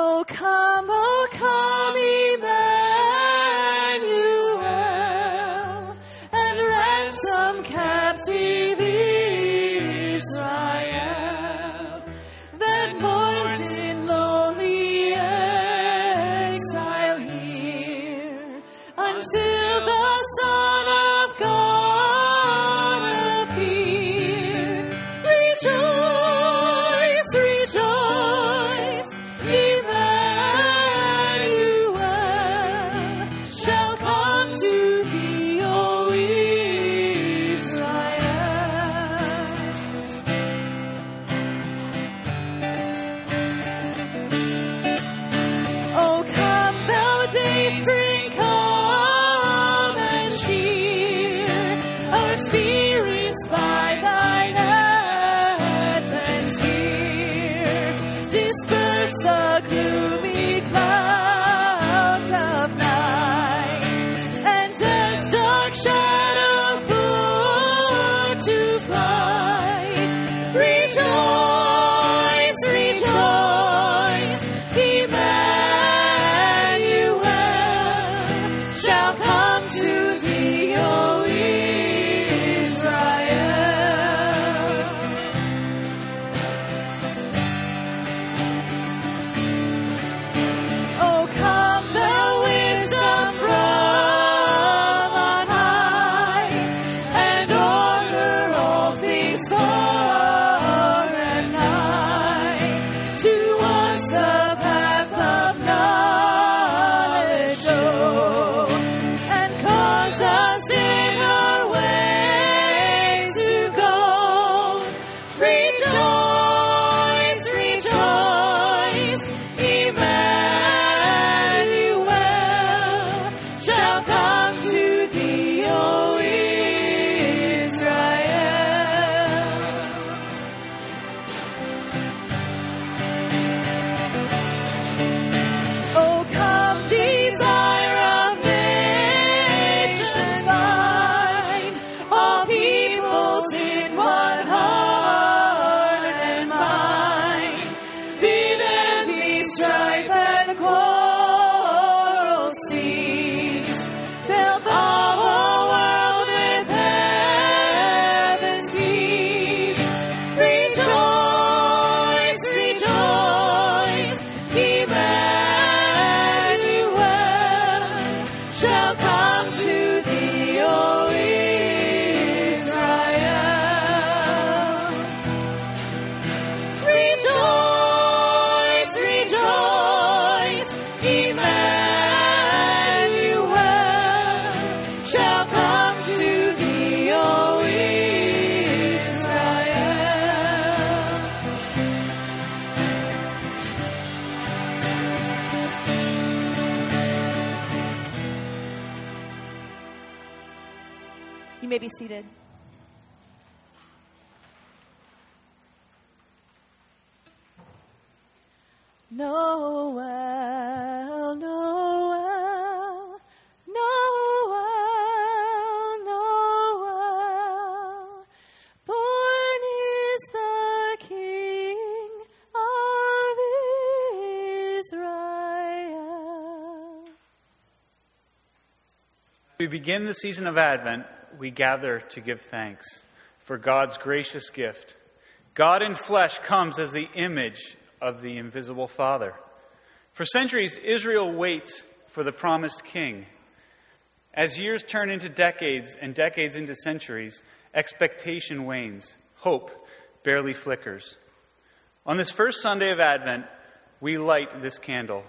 Oh, come, oh, come, Rejoice, begin the season of Advent, we gather to give thanks for God's gracious gift. God in flesh comes as the image of the invisible Father. For centuries, Israel waits for the promised king. As years turn into decades and decades into centuries, expectation wanes, hope barely flickers. On this first Sunday of Advent, we light this candle,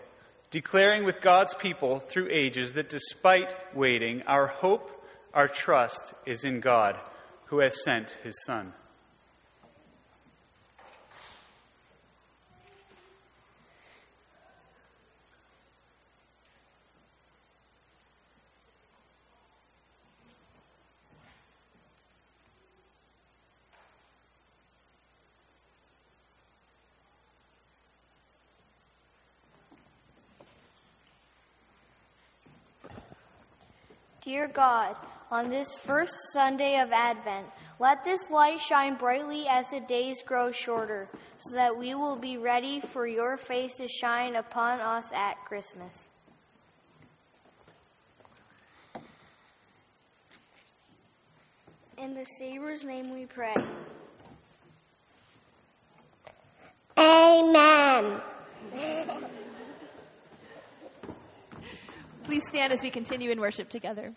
declaring with God's people through ages that despite waiting, our hope, our trust is in God, who has sent his Son. Dear God, on this first Sunday of Advent. Let this light shine brightly as the days grow shorter, so that we will be ready for your face to shine upon us at Christmas. In the Savior's name we pray. Amen. Please stand as we continue in worship together.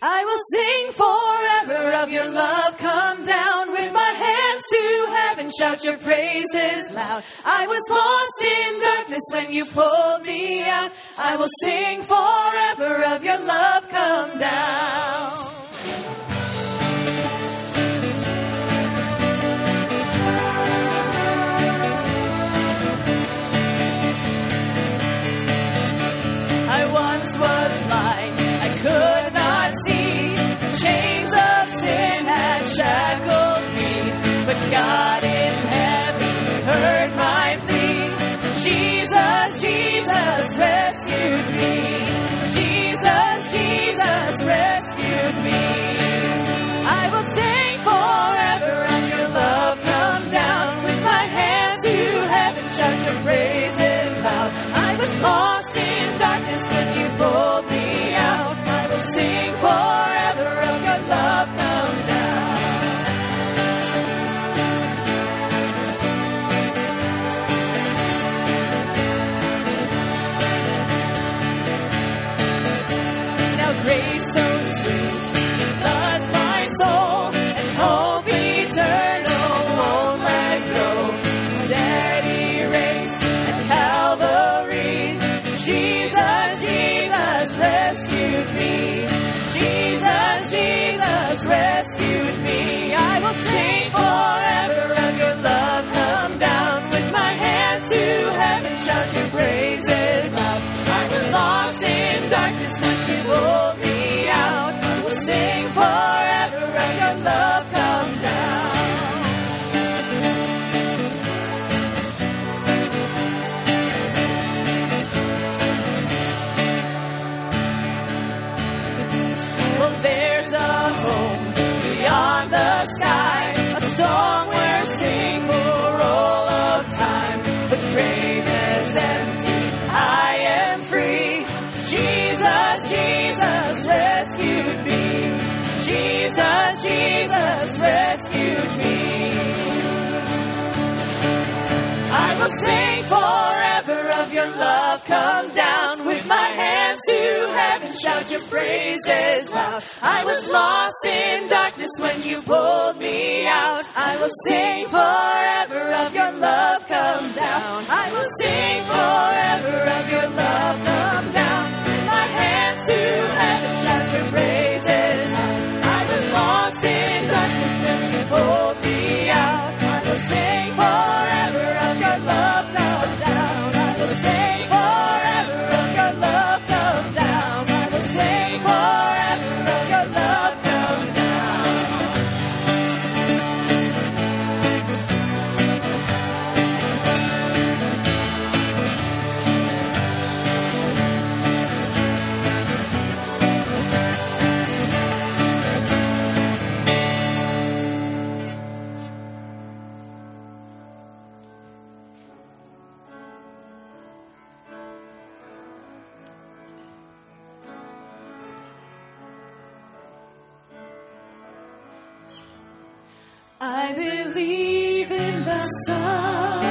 I will sing forever of your love. Come down with my hands to heaven, shout your praises loud. I was lost in darkness when you pulled me out. I will sing forever of your love. Come down. Come down with my hands to heaven, shout your praises loud. I was lost in darkness when you pulled me out. I will sing forever of your love. Come down. I will sing forever of your love. Come down with my hands to heaven, shout your praises loud. I was lost in darkness when you pulled I believe in the sun.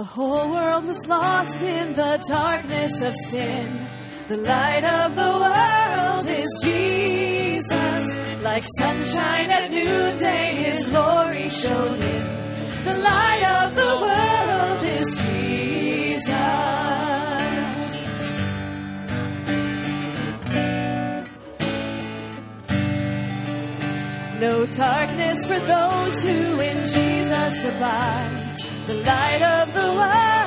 The whole world was lost in the darkness of sin. The light of the world is Jesus. Like sunshine at noonday, his glory shone in. The light of the world is Jesus. No darkness for those who in Jesus abide the light of the world.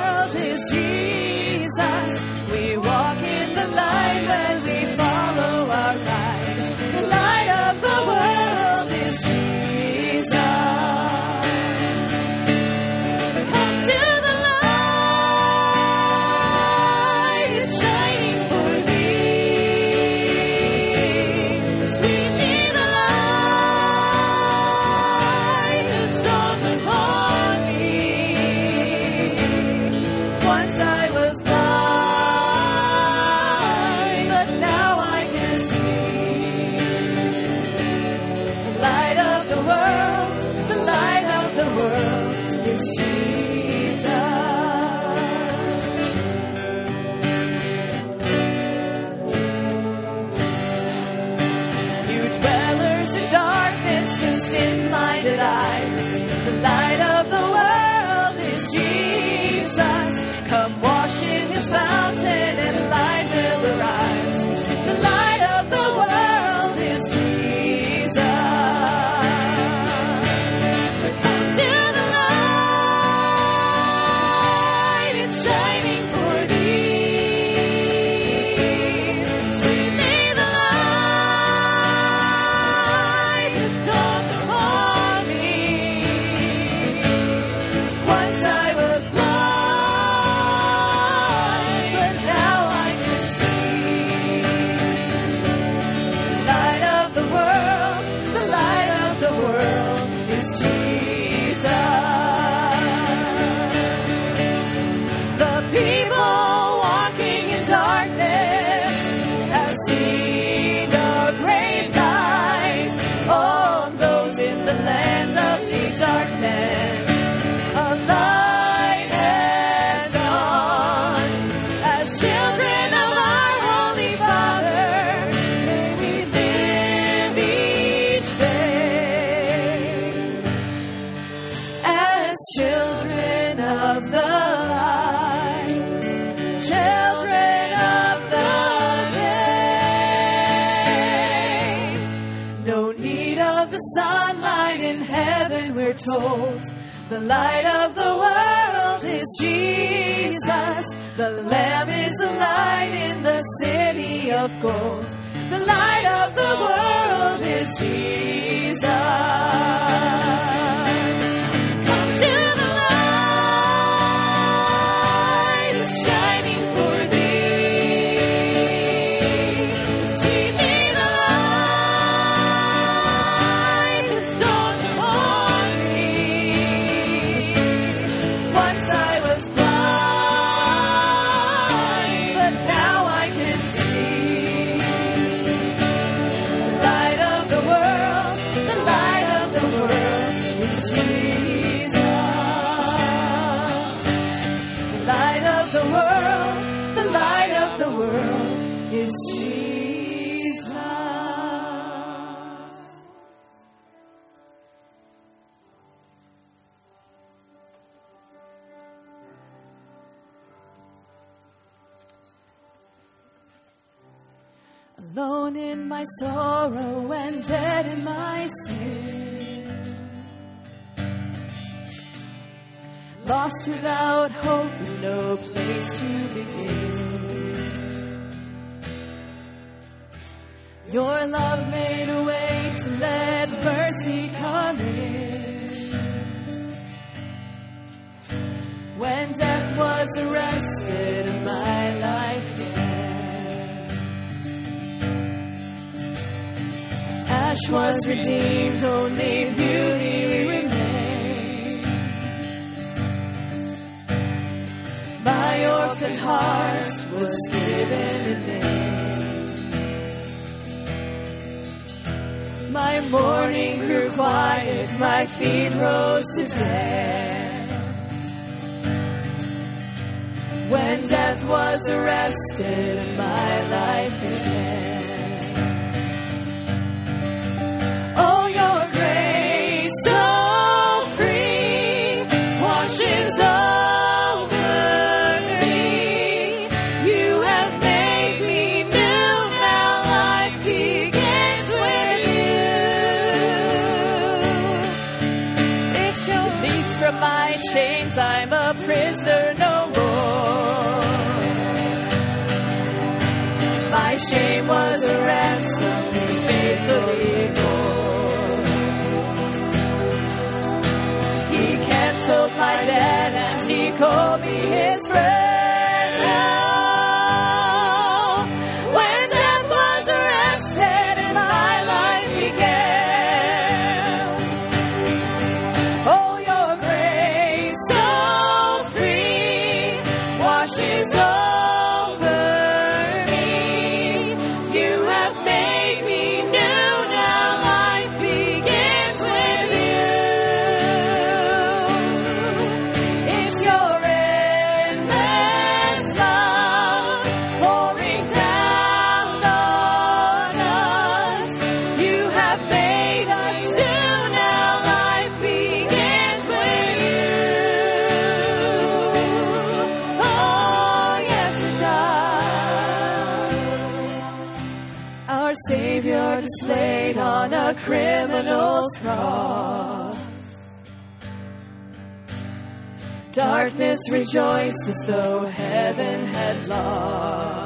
is the light in the city of gold. The light of the world is Jesus. lost without hope with no place to begin. Your love made a way to let mercy come in. When death was arrested and my life began, ash was redeemed, only beauty my orphan heart was given a name. My mourning grew quiet, my feet rose to death. When death was arrested, my life began. Debt Darkness as though heaven had lost.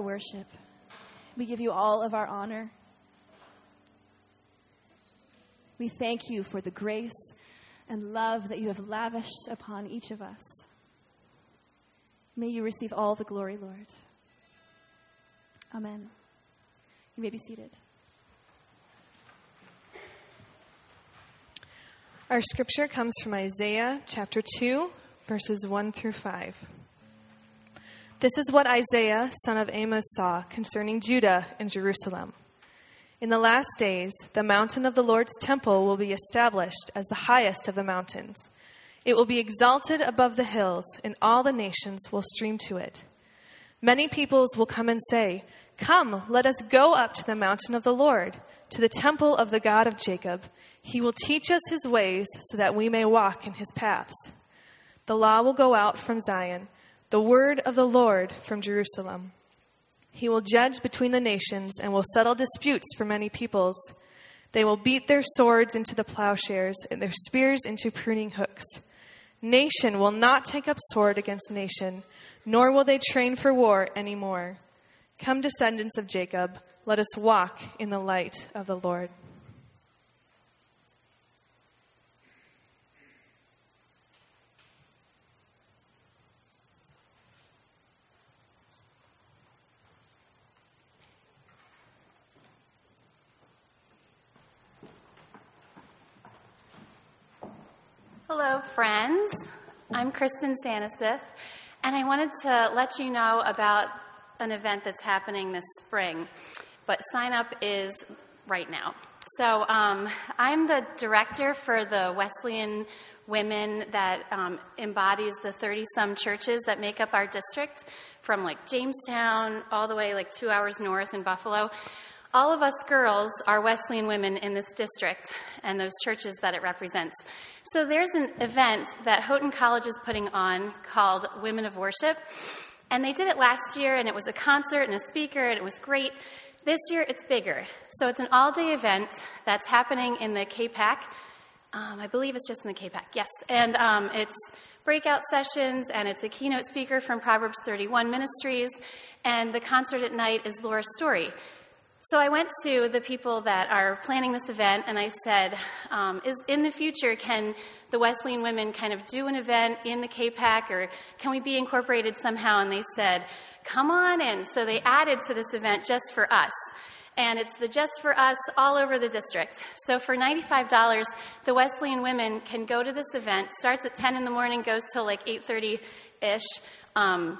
Our worship. We give you all of our honor. We thank you for the grace and love that you have lavished upon each of us. May you receive all the glory, Lord. Amen. You may be seated. Our scripture comes from Isaiah chapter 2, verses 1 through 5. This is what Isaiah, son of Amos, saw concerning Judah and Jerusalem. In the last days, the mountain of the Lord's temple will be established as the highest of the mountains. It will be exalted above the hills, and all the nations will stream to it. Many peoples will come and say, Come, let us go up to the mountain of the Lord, to the temple of the God of Jacob. He will teach us his ways so that we may walk in his paths. The law will go out from Zion, the word of the Lord from Jerusalem. He will judge between the nations and will settle disputes for many peoples. They will beat their swords into the plowshares and their spears into pruning hooks. Nation will not take up sword against nation, nor will they train for war any more. Come, descendants of Jacob, let us walk in the light of the Lord. Hello, friends. I'm Kristen Sanisith, and I wanted to let you know about an event that's happening this spring. But sign up is right now. So, um, I'm the director for the Wesleyan Women that um, embodies the 30 some churches that make up our district from like Jamestown all the way like two hours north in Buffalo. All of us girls are Wesleyan women in this district and those churches that it represents. So there's an event that Houghton College is putting on called Women of Worship. And they did it last year, and it was a concert and a speaker, and it was great. This year, it's bigger. So it's an all day event that's happening in the KPAC. Um, I believe it's just in the KPAC, yes. And um, it's breakout sessions, and it's a keynote speaker from Proverbs 31 Ministries. And the concert at night is Laura's Story. So I went to the people that are planning this event and I said, um, is, in the future, can the Wesleyan women kind of do an event in the KPAC or can we be incorporated somehow? And they said, come on in. So they added to this event just for us. And it's the Just for Us all over the district. So for $95, the Wesleyan women can go to this event. Starts at 10 in the morning, goes till like 8.30-ish. Um,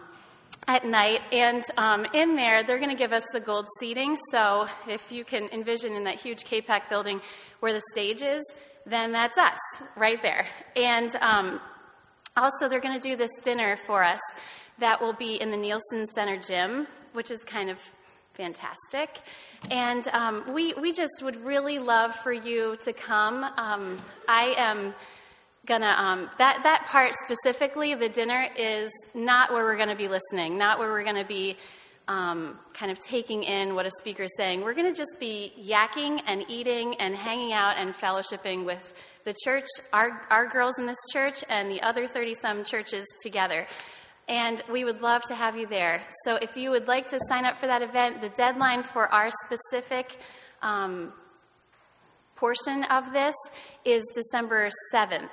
at night. And um, in there, they're going to give us the gold seating. So if you can envision in that huge KPAC building where the stage is, then that's us right there. And um, also, they're going to do this dinner for us that will be in the Nielsen Center gym, which is kind of fantastic. And um, we, we just would really love for you to come. Um, I am gonna um, that that part specifically the dinner is not where we're going to be listening not where we're going to be um, kind of taking in what a speaker is saying. We're going to just be yakking and eating and hanging out and fellowshipping with the church our, our girls in this church and the other 30 some churches together. And we would love to have you there. So if you would like to sign up for that event the deadline for our specific um, portion of this is December 7th.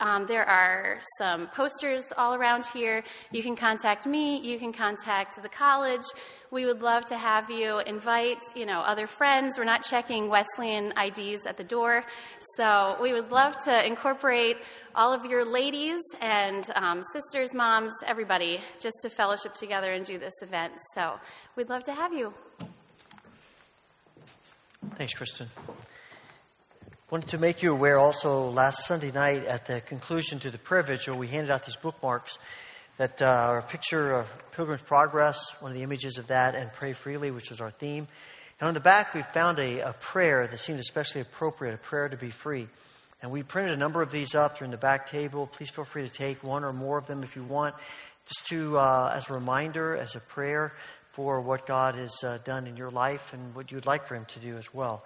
Um, there are some posters all around here. You can contact me. You can contact the college. We would love to have you invite, you know, other friends. We're not checking Wesleyan IDs at the door, so we would love to incorporate all of your ladies and um, sisters, moms, everybody, just to fellowship together and do this event. So we'd love to have you. Thanks, Kristen. Wanted to make you aware also last Sunday night at the conclusion to the prayer vigil, we handed out these bookmarks that uh, are a picture of Pilgrim's Progress, one of the images of that, and Pray Freely, which was our theme. And on the back, we found a, a prayer that seemed especially appropriate, a prayer to be free. And we printed a number of these up. They're in the back table. Please feel free to take one or more of them if you want, just to, uh, as a reminder, as a prayer for what God has uh, done in your life and what you'd like for Him to do as well.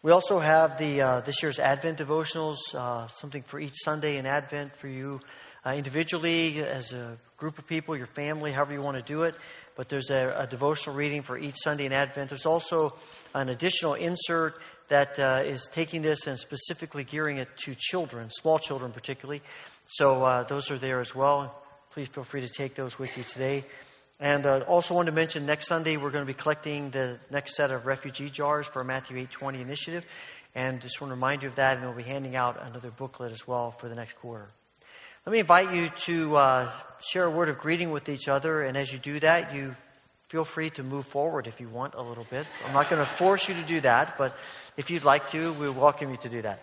We also have the uh, this year's Advent devotionals, uh, something for each Sunday in Advent for you uh, individually, as a group of people, your family, however you want to do it. But there's a, a devotional reading for each Sunday in Advent. There's also an additional insert that uh, is taking this and specifically gearing it to children, small children particularly. So uh, those are there as well. Please feel free to take those with you today. And uh, also want to mention next Sunday we're going to be collecting the next set of refugee jars for our Matthew 820 initiative. And just want to remind you of that, and we'll be handing out another booklet as well for the next quarter. Let me invite you to uh, share a word of greeting with each other, and as you do that, you feel free to move forward if you want a little bit. I'm not going to force you to do that, but if you'd like to, we welcome you to do that.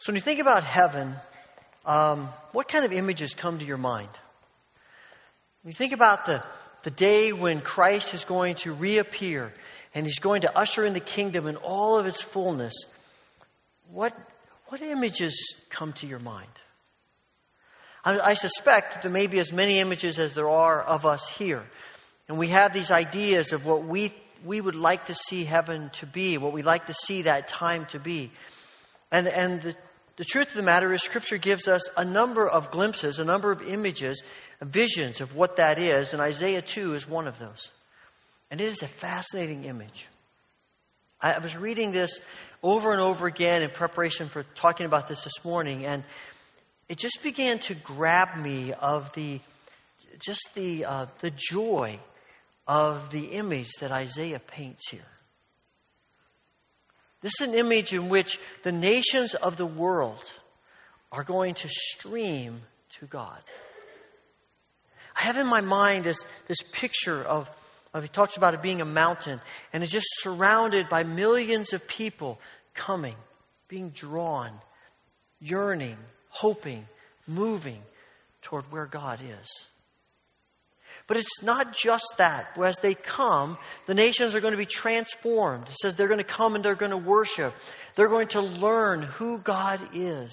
So when you think about heaven, um, what kind of images come to your mind? When you think about the the day when Christ is going to reappear and he's going to usher in the kingdom in all of its fullness, what, what images come to your mind? I, I suspect there may be as many images as there are of us here. And we have these ideas of what we, we would like to see heaven to be, what we'd like to see that time to be. And, and the, the truth of the matter is, Scripture gives us a number of glimpses, a number of images, visions of what that is, and Isaiah 2 is one of those. And it is a fascinating image. I was reading this over and over again in preparation for talking about this this morning, and it just began to grab me of the just the uh, the joy of the image that Isaiah paints here. This is an image in which the nations of the world are going to stream to God. I have in my mind this, this picture of, of, he talks about it being a mountain, and it's just surrounded by millions of people coming, being drawn, yearning, hoping, moving toward where God is. But it's not just that. As they come, the nations are going to be transformed. It says they're going to come and they're going to worship. They're going to learn who God is.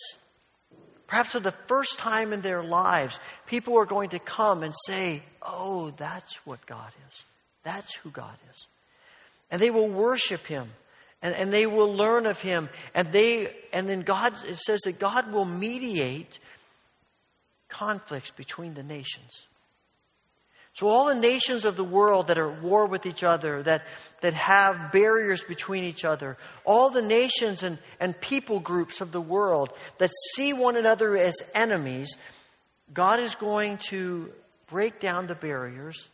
Perhaps for the first time in their lives, people are going to come and say, Oh, that's what God is. That's who God is. And they will worship Him. And, and they will learn of Him. And they and then God it says that God will mediate conflicts between the nations. So, all the nations of the world that are at war with each other, that, that have barriers between each other, all the nations and, and people groups of the world that see one another as enemies, God is going to break down the barriers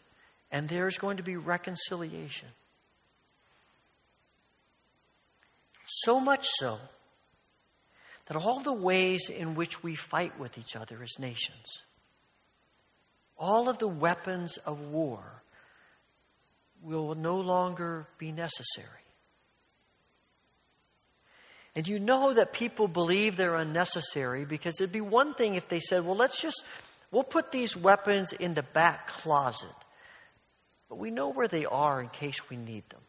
and there's going to be reconciliation. So much so that all the ways in which we fight with each other as nations, all of the weapons of war will no longer be necessary. And you know that people believe they're unnecessary because it'd be one thing if they said, well, let's just, we'll put these weapons in the back closet. But we know where they are in case we need them.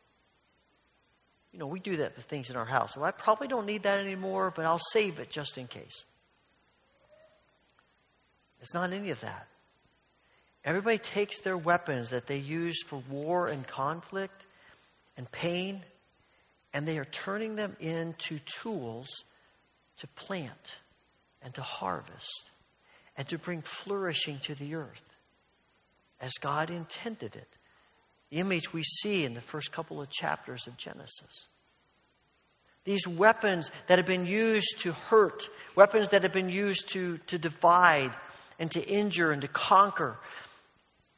You know, we do that with things in our house. Well, I probably don't need that anymore, but I'll save it just in case. It's not any of that. Everybody takes their weapons that they use for war and conflict and pain, and they are turning them into tools to plant and to harvest and to bring flourishing to the earth as God intended it. The image we see in the first couple of chapters of Genesis. These weapons that have been used to hurt, weapons that have been used to, to divide and to injure and to conquer,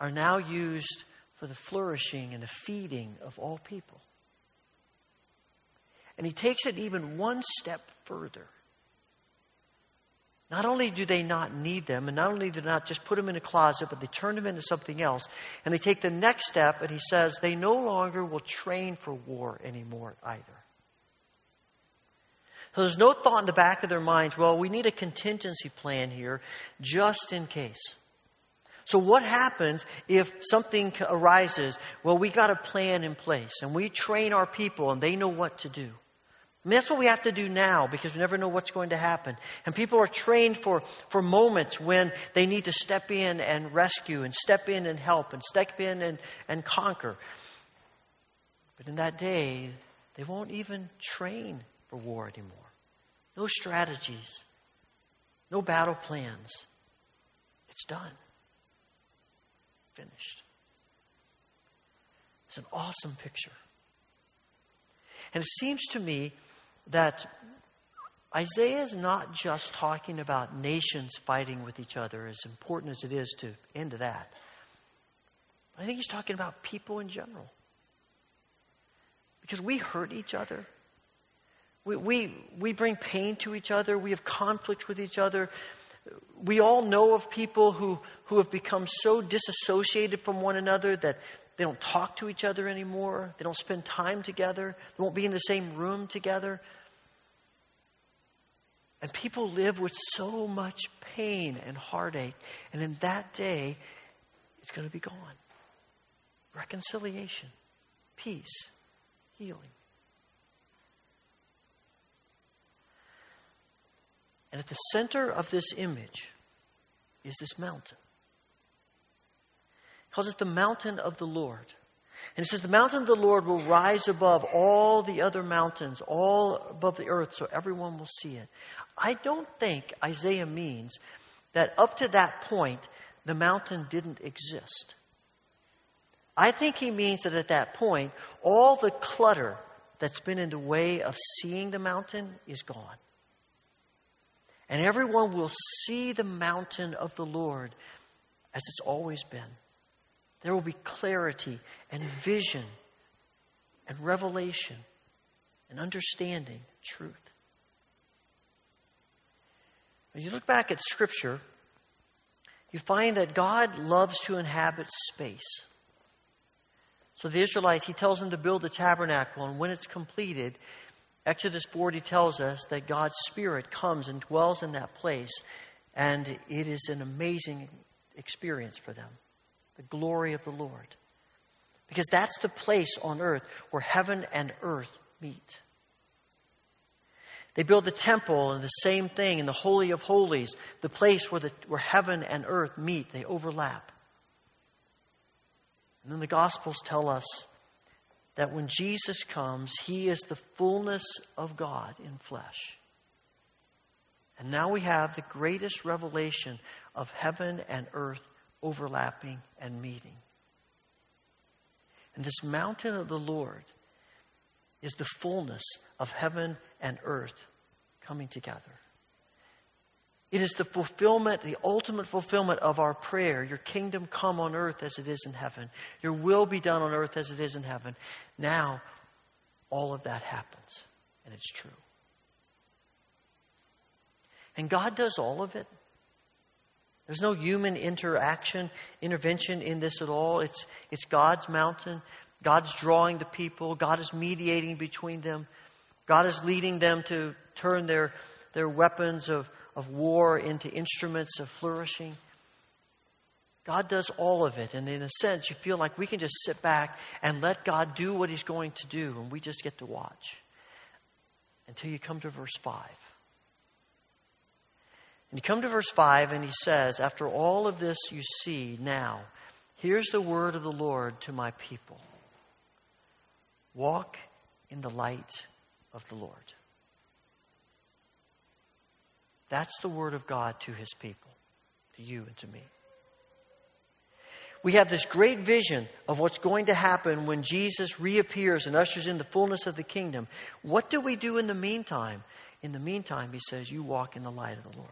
are now used for the flourishing and the feeding of all people. And he takes it even one step further. Not only do they not need them, and not only do they not just put them in a closet, but they turn them into something else. And they take the next step, and he says they no longer will train for war anymore either. So there's no thought in the back of their minds, well, we need a contingency plan here just in case. So, what happens if something arises? Well, we got a plan in place and we train our people and they know what to do. I mean, that's what we have to do now because we never know what's going to happen. And people are trained for, for moments when they need to step in and rescue and step in and help and step in and, and conquer. But in that day, they won't even train for war anymore. No strategies, no battle plans. It's done finished. It's an awesome picture. And it seems to me that Isaiah is not just talking about nations fighting with each other, as important as it is to end that. I think he's talking about people in general. Because we hurt each other. We, we, we bring pain to each other. We have conflict with each other we all know of people who, who have become so disassociated from one another that they don't talk to each other anymore. They don't spend time together. They won't be in the same room together. And people live with so much pain and heartache. And in that day, it's going to be gone. reconciliation, peace, healing. And at the center of this image is this mountain. He calls it the mountain of the Lord. And it says, The mountain of the Lord will rise above all the other mountains, all above the earth, so everyone will see it. I don't think Isaiah means that up to that point, the mountain didn't exist. I think he means that at that point, all the clutter that's been in the way of seeing the mountain is gone. And everyone will see the mountain of the Lord as it's always been. There will be clarity and vision and revelation and understanding, truth. As you look back at Scripture, you find that God loves to inhabit space. So the Israelites, he tells them to build the tabernacle, and when it's completed, Exodus 40 tells us that God's Spirit comes and dwells in that place, and it is an amazing experience for them the glory of the Lord. Because that's the place on earth where heaven and earth meet. They build the temple and the same thing in the Holy of Holies, the place where, the, where heaven and earth meet, they overlap. And then the Gospels tell us that when Jesus comes, he is the fullness of God in flesh. And now we have the greatest revelation of heaven and earth overlapping and meeting. And this mountain of the Lord is the fullness of heaven and earth coming together. It is the fulfillment, the ultimate fulfillment of our prayer. Your kingdom come on earth as it is in heaven. Your will be done on earth as it is in heaven. Now, all of that happens, and it's true. And God does all of it. There's no human interaction, intervention in this at all. It's, it's God's mountain. God's drawing the people. God is mediating between them. God is leading them to turn their, their weapons of, of war into instruments of flourishing. God does all of it. And in a sense, you feel like we can just sit back and let God do what He's going to do, and we just get to watch until you come to verse 5. And you come to verse 5, and he says, After all of this you see now, here's the word of the Lord to my people walk in the light of the Lord. That's the word of God to his people, to you and to me. We have this great vision of what's going to happen when Jesus reappears and ushers in the fullness of the kingdom. What do we do in the meantime? In the meantime, he says, You walk in the light of the Lord.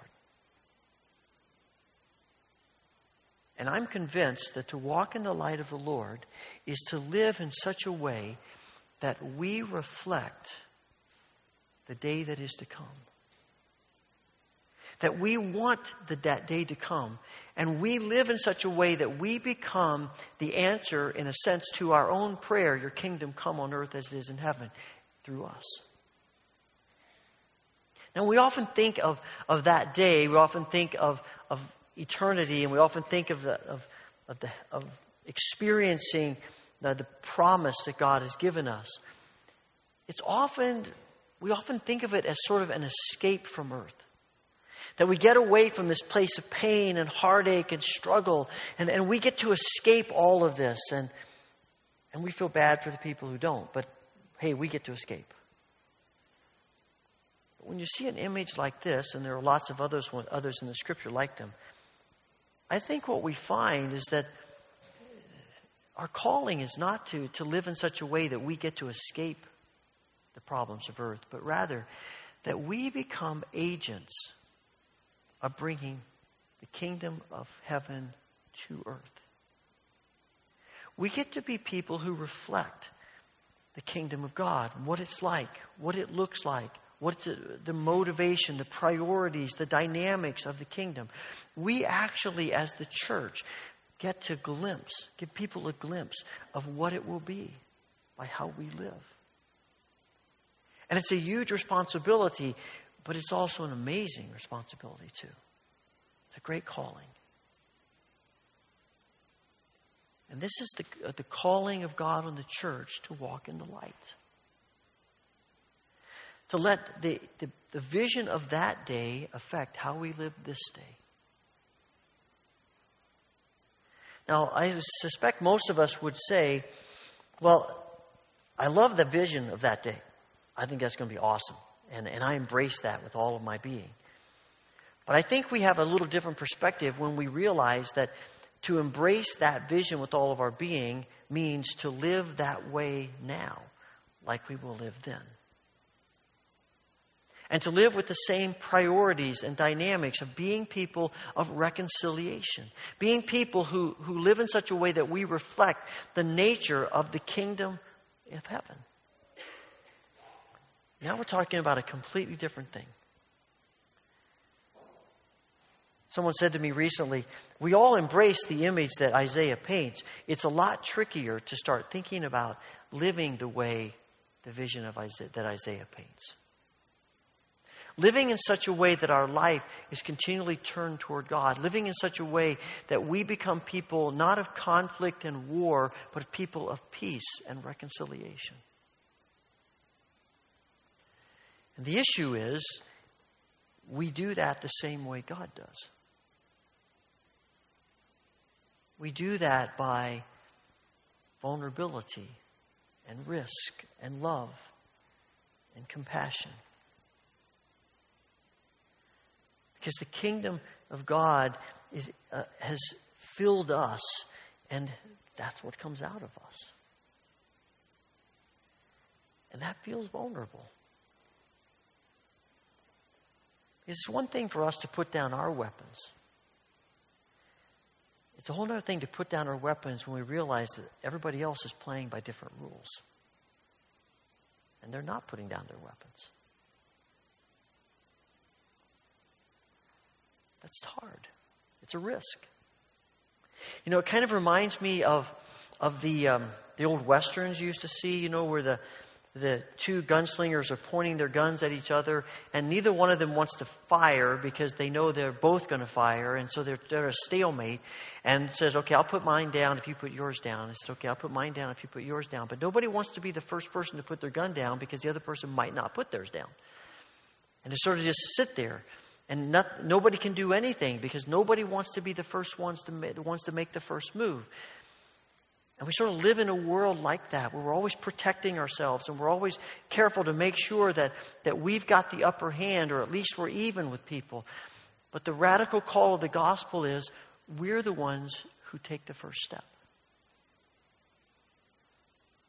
And I'm convinced that to walk in the light of the Lord is to live in such a way that we reflect the day that is to come. That we want the, that day to come. And we live in such a way that we become the answer, in a sense, to our own prayer Your kingdom come on earth as it is in heaven, through us. Now, we often think of, of that day, we often think of, of eternity, and we often think of, the, of, of, the, of experiencing the, the promise that God has given us. It's often, we often think of it as sort of an escape from earth. That we get away from this place of pain and heartache and struggle, and, and we get to escape all of this. And, and we feel bad for the people who don't, but hey, we get to escape. But when you see an image like this, and there are lots of others, others in the scripture like them, I think what we find is that our calling is not to, to live in such a way that we get to escape the problems of earth, but rather that we become agents of bringing the kingdom of heaven to earth. We get to be people who reflect the kingdom of God, what it's like, what it looks like, What's the, the motivation, the priorities, the dynamics of the kingdom? We actually, as the church, get to glimpse, give people a glimpse of what it will be by how we live. And it's a huge responsibility, but it's also an amazing responsibility, too. It's a great calling. And this is the, uh, the calling of God on the church to walk in the light. To let the, the, the vision of that day affect how we live this day. Now, I suspect most of us would say, well, I love the vision of that day. I think that's going to be awesome. And, and I embrace that with all of my being. But I think we have a little different perspective when we realize that to embrace that vision with all of our being means to live that way now, like we will live then. And to live with the same priorities and dynamics of being people of reconciliation, being people who, who live in such a way that we reflect the nature of the kingdom of heaven. Now we're talking about a completely different thing. Someone said to me recently, we all embrace the image that Isaiah paints. It's a lot trickier to start thinking about living the way the vision of Isaiah, that Isaiah paints. Living in such a way that our life is continually turned toward God. Living in such a way that we become people not of conflict and war, but people of peace and reconciliation. And the issue is, we do that the same way God does. We do that by vulnerability and risk and love and compassion. Because the kingdom of God is, uh, has filled us, and that's what comes out of us. And that feels vulnerable. It's one thing for us to put down our weapons. It's a whole other thing to put down our weapons when we realize that everybody else is playing by different rules. And they're not putting down their weapons. That's hard. It's a risk. You know, it kind of reminds me of, of the, um, the old westerns you used to see, you know, where the, the two gunslingers are pointing their guns at each other, and neither one of them wants to fire because they know they're both going to fire, and so they're, they're a stalemate. And says, "Okay, I'll put mine down if you put yours down." And says, "Okay, I'll put mine down if you put yours down." But nobody wants to be the first person to put their gun down because the other person might not put theirs down, and to sort of just sit there. And not, nobody can do anything because nobody wants to be the first ones to, ma- ones to make the first move. And we sort of live in a world like that where we're always protecting ourselves and we're always careful to make sure that, that we've got the upper hand or at least we're even with people. But the radical call of the gospel is we're the ones who take the first step.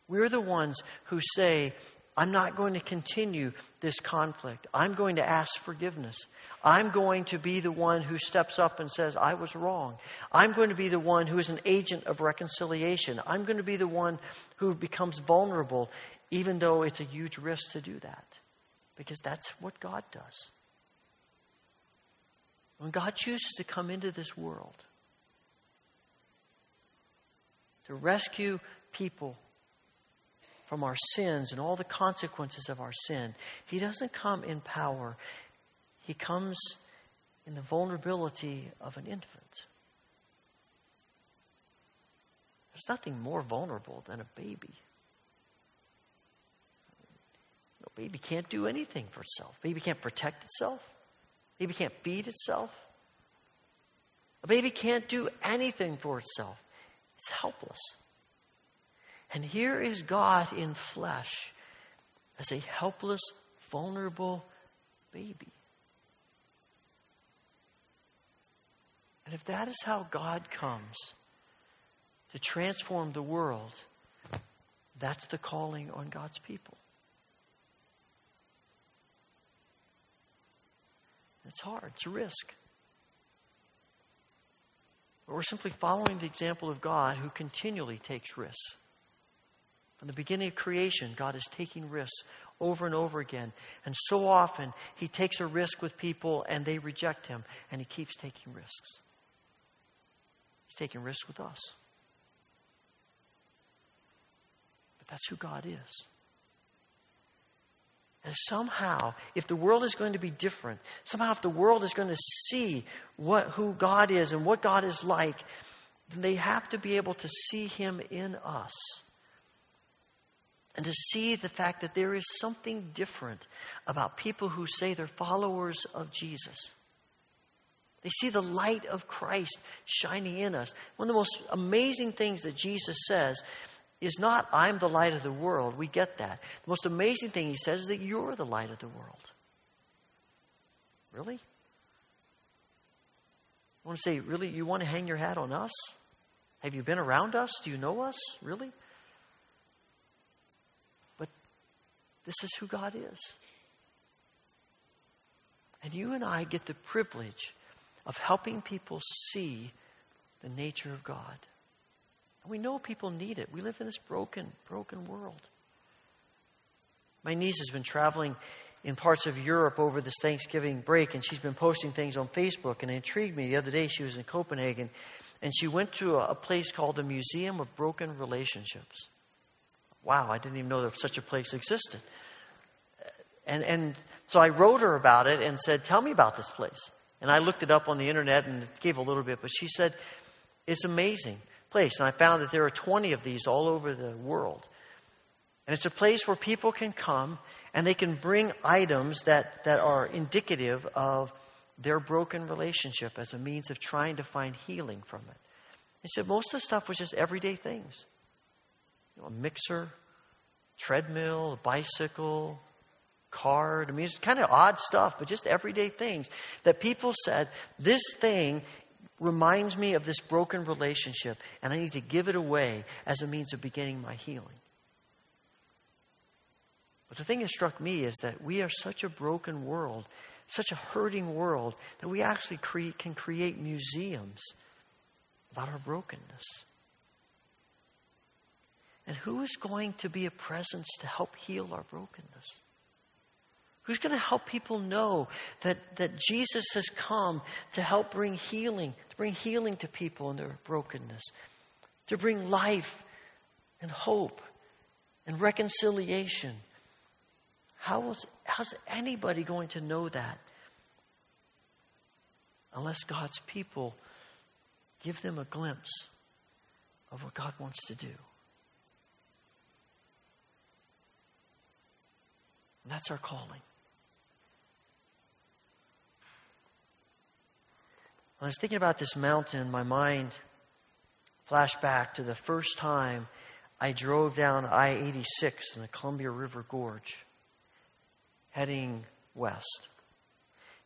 We're the ones who say, I'm not going to continue this conflict. I'm going to ask forgiveness. I'm going to be the one who steps up and says, I was wrong. I'm going to be the one who is an agent of reconciliation. I'm going to be the one who becomes vulnerable, even though it's a huge risk to do that. Because that's what God does. When God chooses to come into this world to rescue people from our sins and all the consequences of our sin. He doesn't come in power, He comes in the vulnerability of an infant. There's nothing more vulnerable than a baby. No baby can't do anything for itself. Baby can't protect itself. Baby can't feed itself. A baby can't do anything for itself. It's helpless. And here is God in flesh as a helpless, vulnerable baby. And if that is how God comes to transform the world, that's the calling on God's people. It's hard, it's a risk. But we're simply following the example of God who continually takes risks. From the beginning of creation, God is taking risks over and over again. And so often, He takes a risk with people and they reject Him, and He keeps taking risks. He's taking risks with us. But that's who God is. And somehow, if the world is going to be different, somehow if the world is going to see what, who God is and what God is like, then they have to be able to see Him in us. And to see the fact that there is something different about people who say they're followers of Jesus. They see the light of Christ shining in us. One of the most amazing things that Jesus says is not, I'm the light of the world. We get that. The most amazing thing he says is that you're the light of the world. Really? I want to say, really, you want to hang your hat on us? Have you been around us? Do you know us? Really? But this is who God is. And you and I get the privilege of helping people see the nature of God. And we know people need it. We live in this broken, broken world. My niece has been traveling in parts of Europe over this Thanksgiving break, and she's been posting things on Facebook. And it intrigued me. The other day, she was in Copenhagen, and she went to a, place called the Museum of Broken Relationships. Wow, I didn't even know that such a place existed. And, and so I wrote her about it and said, Tell me about this place. And I looked it up on the internet and it gave a little bit, but she said, it's amazing place. And I found that there are 20 of these all over the world. And it's a place where people can come and they can bring items that, that are indicative of their broken relationship as a means of trying to find healing from it. He said most of the stuff was just everyday things. You know, a mixer, treadmill, bicycle, card. I mean, it's kind of odd stuff, but just everyday things that people said, this thing reminds me of this broken relationship, and I need to give it away as a means of beginning my healing. But the thing that struck me is that we are such a broken world, such a hurting world, that we actually create, can create museums about our brokenness. And who is going to be a presence to help heal our brokenness? Who's going to help people know that, that Jesus has come to help bring healing, to bring healing to people in their brokenness, to bring life and hope and reconciliation? How is, how's anybody going to know that unless God's people give them a glimpse of what God wants to do? And that's our calling. When I was thinking about this mountain, my mind flashed back to the first time I drove down I 86 in the Columbia River Gorge, heading west.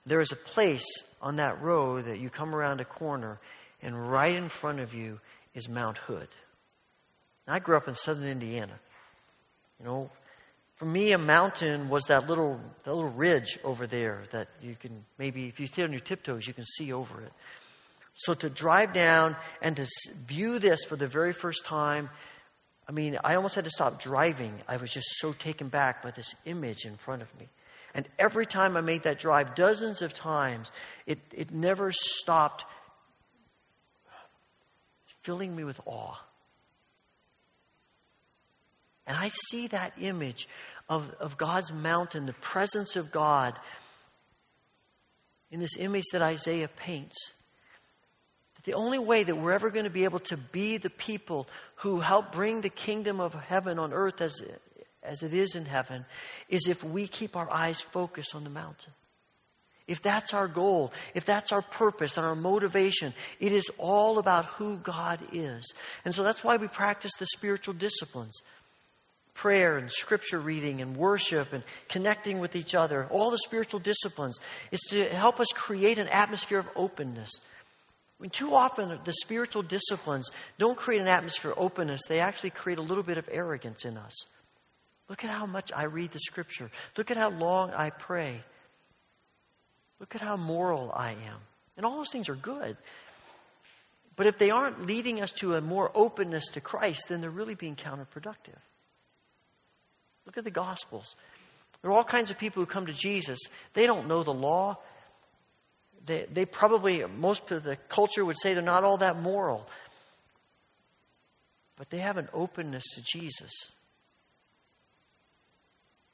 There is a place on that road that you come around a corner, and right in front of you is Mount Hood. I grew up in southern Indiana. You know, for me, a mountain was that little, that little ridge over there that you can maybe, if you stay on your tiptoes, you can see over it. So to drive down and to view this for the very first time, I mean, I almost had to stop driving. I was just so taken back by this image in front of me. And every time I made that drive, dozens of times, it, it never stopped filling me with awe. And I see that image of, of God's mountain, the presence of God, in this image that Isaiah paints. that The only way that we're ever going to be able to be the people who help bring the kingdom of heaven on earth as, as it is in heaven is if we keep our eyes focused on the mountain. If that's our goal, if that's our purpose and our motivation, it is all about who God is. And so that's why we practice the spiritual disciplines prayer and scripture reading and worship and connecting with each other, all the spiritual disciplines, is to help us create an atmosphere of openness. I mean, too often the spiritual disciplines don't create an atmosphere of openness, they actually create a little bit of arrogance in us. Look at how much I read the scripture. Look at how long I pray. Look at how moral I am. And all those things are good. But if they aren't leading us to a more openness to Christ, then they're really being counterproductive. Look at the Gospels. There are all kinds of people who come to Jesus. They don't know the law. They, they probably, most of the culture would say they're not all that moral. But they have an openness to Jesus.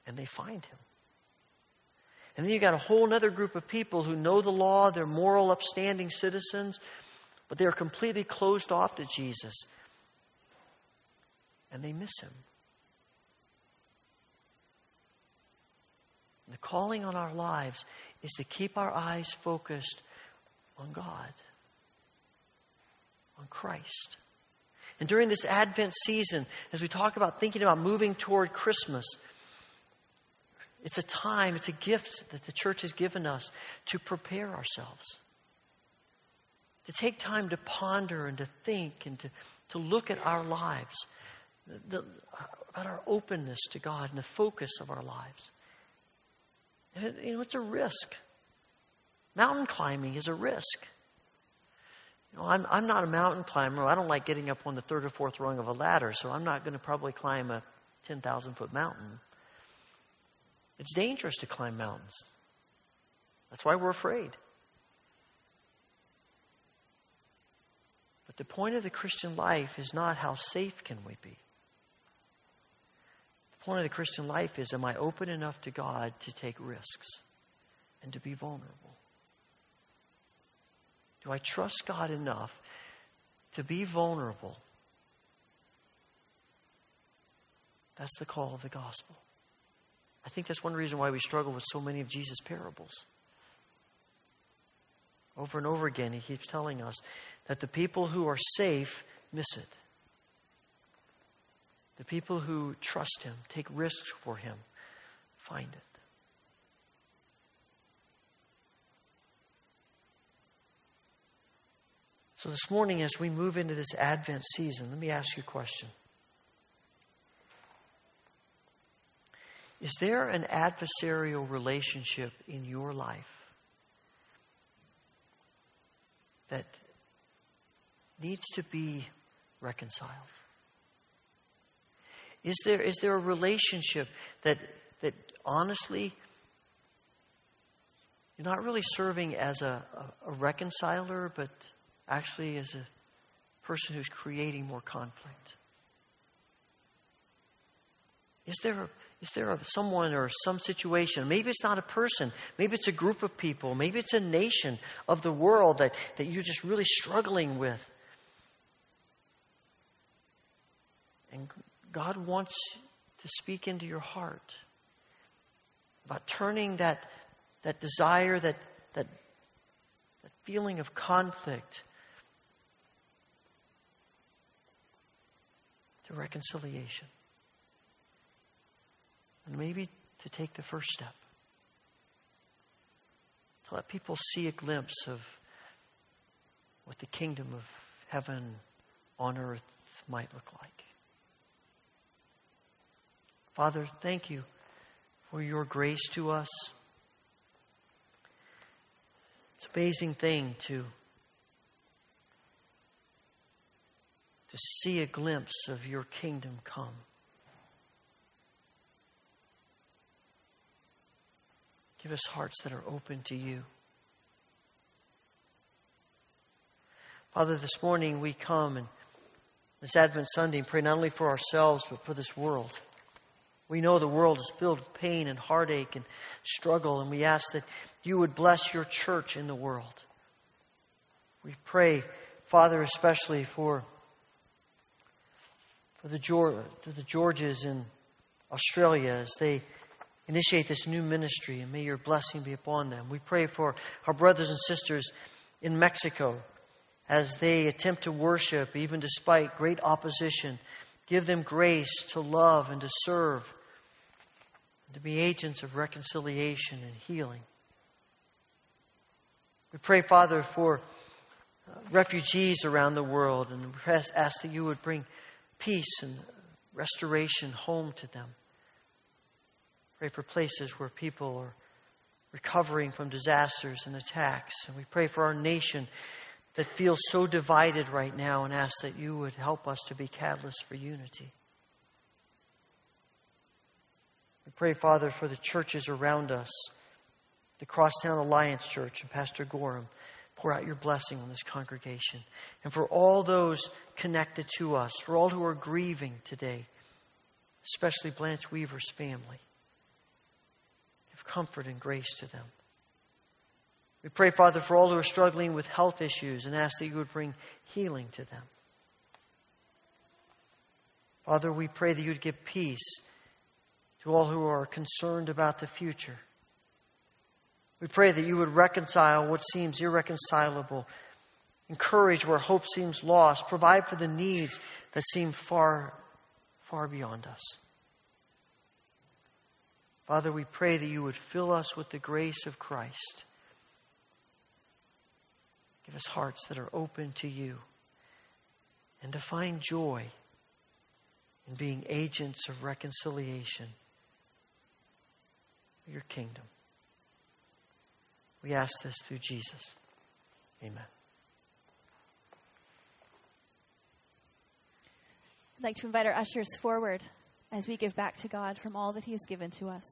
And they find him. And then you've got a whole other group of people who know the law, they're moral, upstanding citizens, but they are completely closed off to Jesus and they miss him. The calling on our lives is to keep our eyes focused on God, on Christ. And during this Advent season, as we talk about thinking about moving toward Christmas, it's a time, it's a gift that the church has given us to prepare ourselves. To take time to ponder and to think and to, to look at our lives, the, about our openness to God and the focus of our lives. You know, it's a risk. Mountain climbing is a risk. You know, I'm, I'm not a mountain climber. I don't like getting up on the third or fourth rung of a ladder, so I'm not going to probably climb a 10,000 foot mountain. It's dangerous to climb mountains. That's why we're afraid. But the point of the Christian life is not how safe can we be. Point of the Christian life is am I open enough to God to take risks and to be vulnerable? Do I trust God enough to be vulnerable? That's the call of the gospel. I think that's one reason why we struggle with so many of Jesus' parables. Over and over again, he keeps telling us that the people who are safe miss it. The people who trust him, take risks for him, find it. So, this morning, as we move into this Advent season, let me ask you a question. Is there an adversarial relationship in your life that needs to be reconciled? Is there, is there a relationship that, that honestly you're not really serving as a, a, a reconciler, but actually as a person who's creating more conflict? Is there, there a, someone or some situation? Maybe it's not a person. Maybe it's a group of people. Maybe it's a nation of the world that, that you're just really struggling with. And God wants to speak into your heart about turning that, that desire, that, that, that feeling of conflict to reconciliation. And maybe to take the first step. To let people see a glimpse of what the kingdom of heaven on earth might look like. Father, thank you for your grace to us. It's an amazing thing to to see a glimpse of your kingdom come. Give us hearts that are open to you. Father, this morning we come and this Advent Sunday and pray not only for ourselves, but for this world. We know the world is filled with pain and heartache and struggle, and we ask that you would bless your church in the world. We pray, Father, especially for for the, the Georges in Australia as they initiate this new ministry, and may your blessing be upon them. We pray for our brothers and sisters in Mexico as they attempt to worship, even despite great opposition. Give them grace to love and to serve, and to be agents of reconciliation and healing. We pray, Father, for uh, refugees around the world, and we ask that you would bring peace and restoration home to them. Pray for places where people are recovering from disasters and attacks. And we pray for our nation that feels so divided right now and ask that you would help us to be catalysts for unity. We pray, Father, for the churches around us, the Crosstown Alliance Church and Pastor Gorham. Pour out your blessing on this congregation. And for all those connected to us, for all who are grieving today, especially Blanche Weaver's family, give comfort and grace to them. We pray, Father, for all who are struggling with health issues and ask that you would bring healing to them. Father, we pray that you'd give peace to all who are concerned about the future. We pray that you would reconcile what seems irreconcilable, encourage where hope seems lost, provide for the needs that seem far, far beyond us. Father, we pray that you would fill us with the grace of Christ. Give us hearts that are open to you and to find joy in being agents of reconciliation for your kingdom. We ask this through Jesus. Amen. I'd like to invite our ushers forward as we give back to God from all that He has given to us.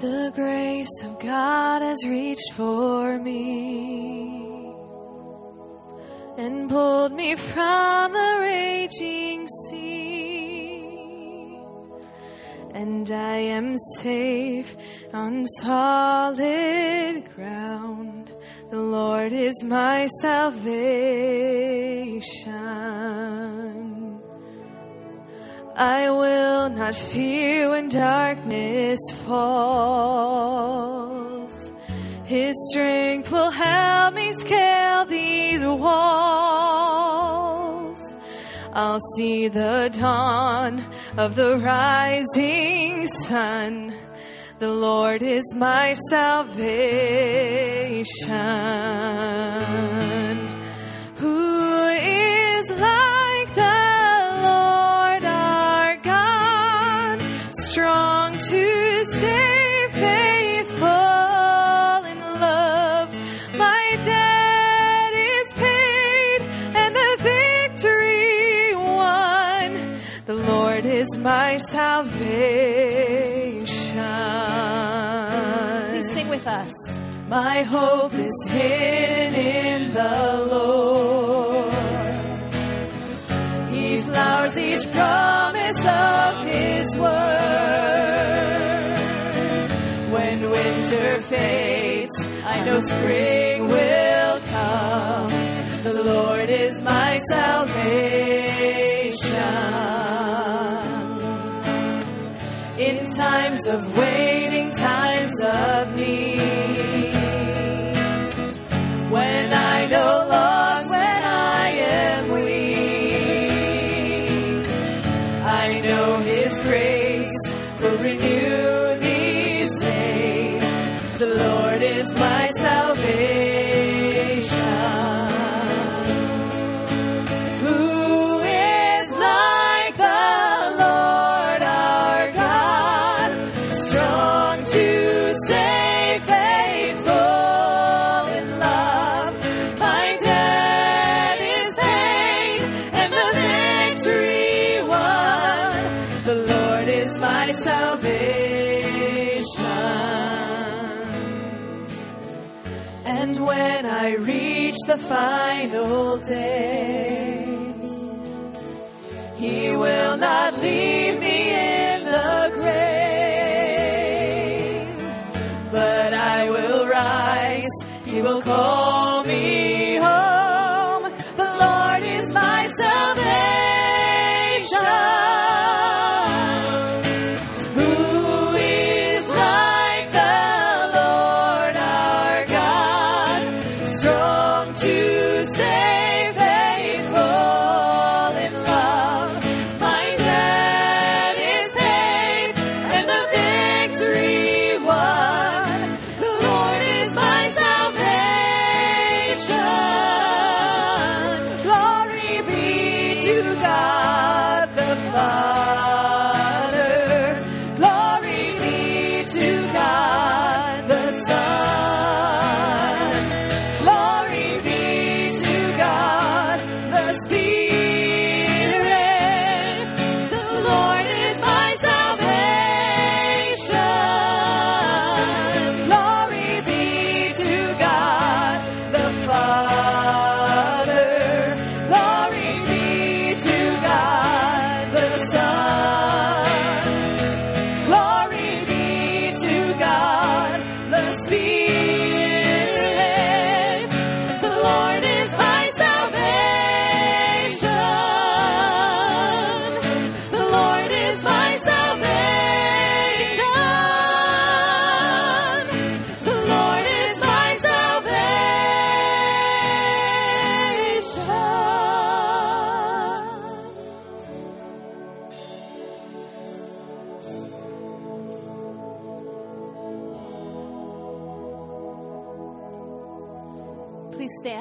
The grace of God has reached for me and pulled me from the raging sea. And I am safe on solid ground. The Lord is my salvation. I will not fear when darkness falls. His strength will help me scale these walls. I'll see the dawn of the rising sun. The Lord is my salvation. My hope is hidden in the Lord. He flowers each promise of His word. When winter fades, I know spring will come. The Lord is my salvation. In times of waiting, And when I reach the final day, He will not leave me in the grave, but I will rise. He will call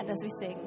as we sing.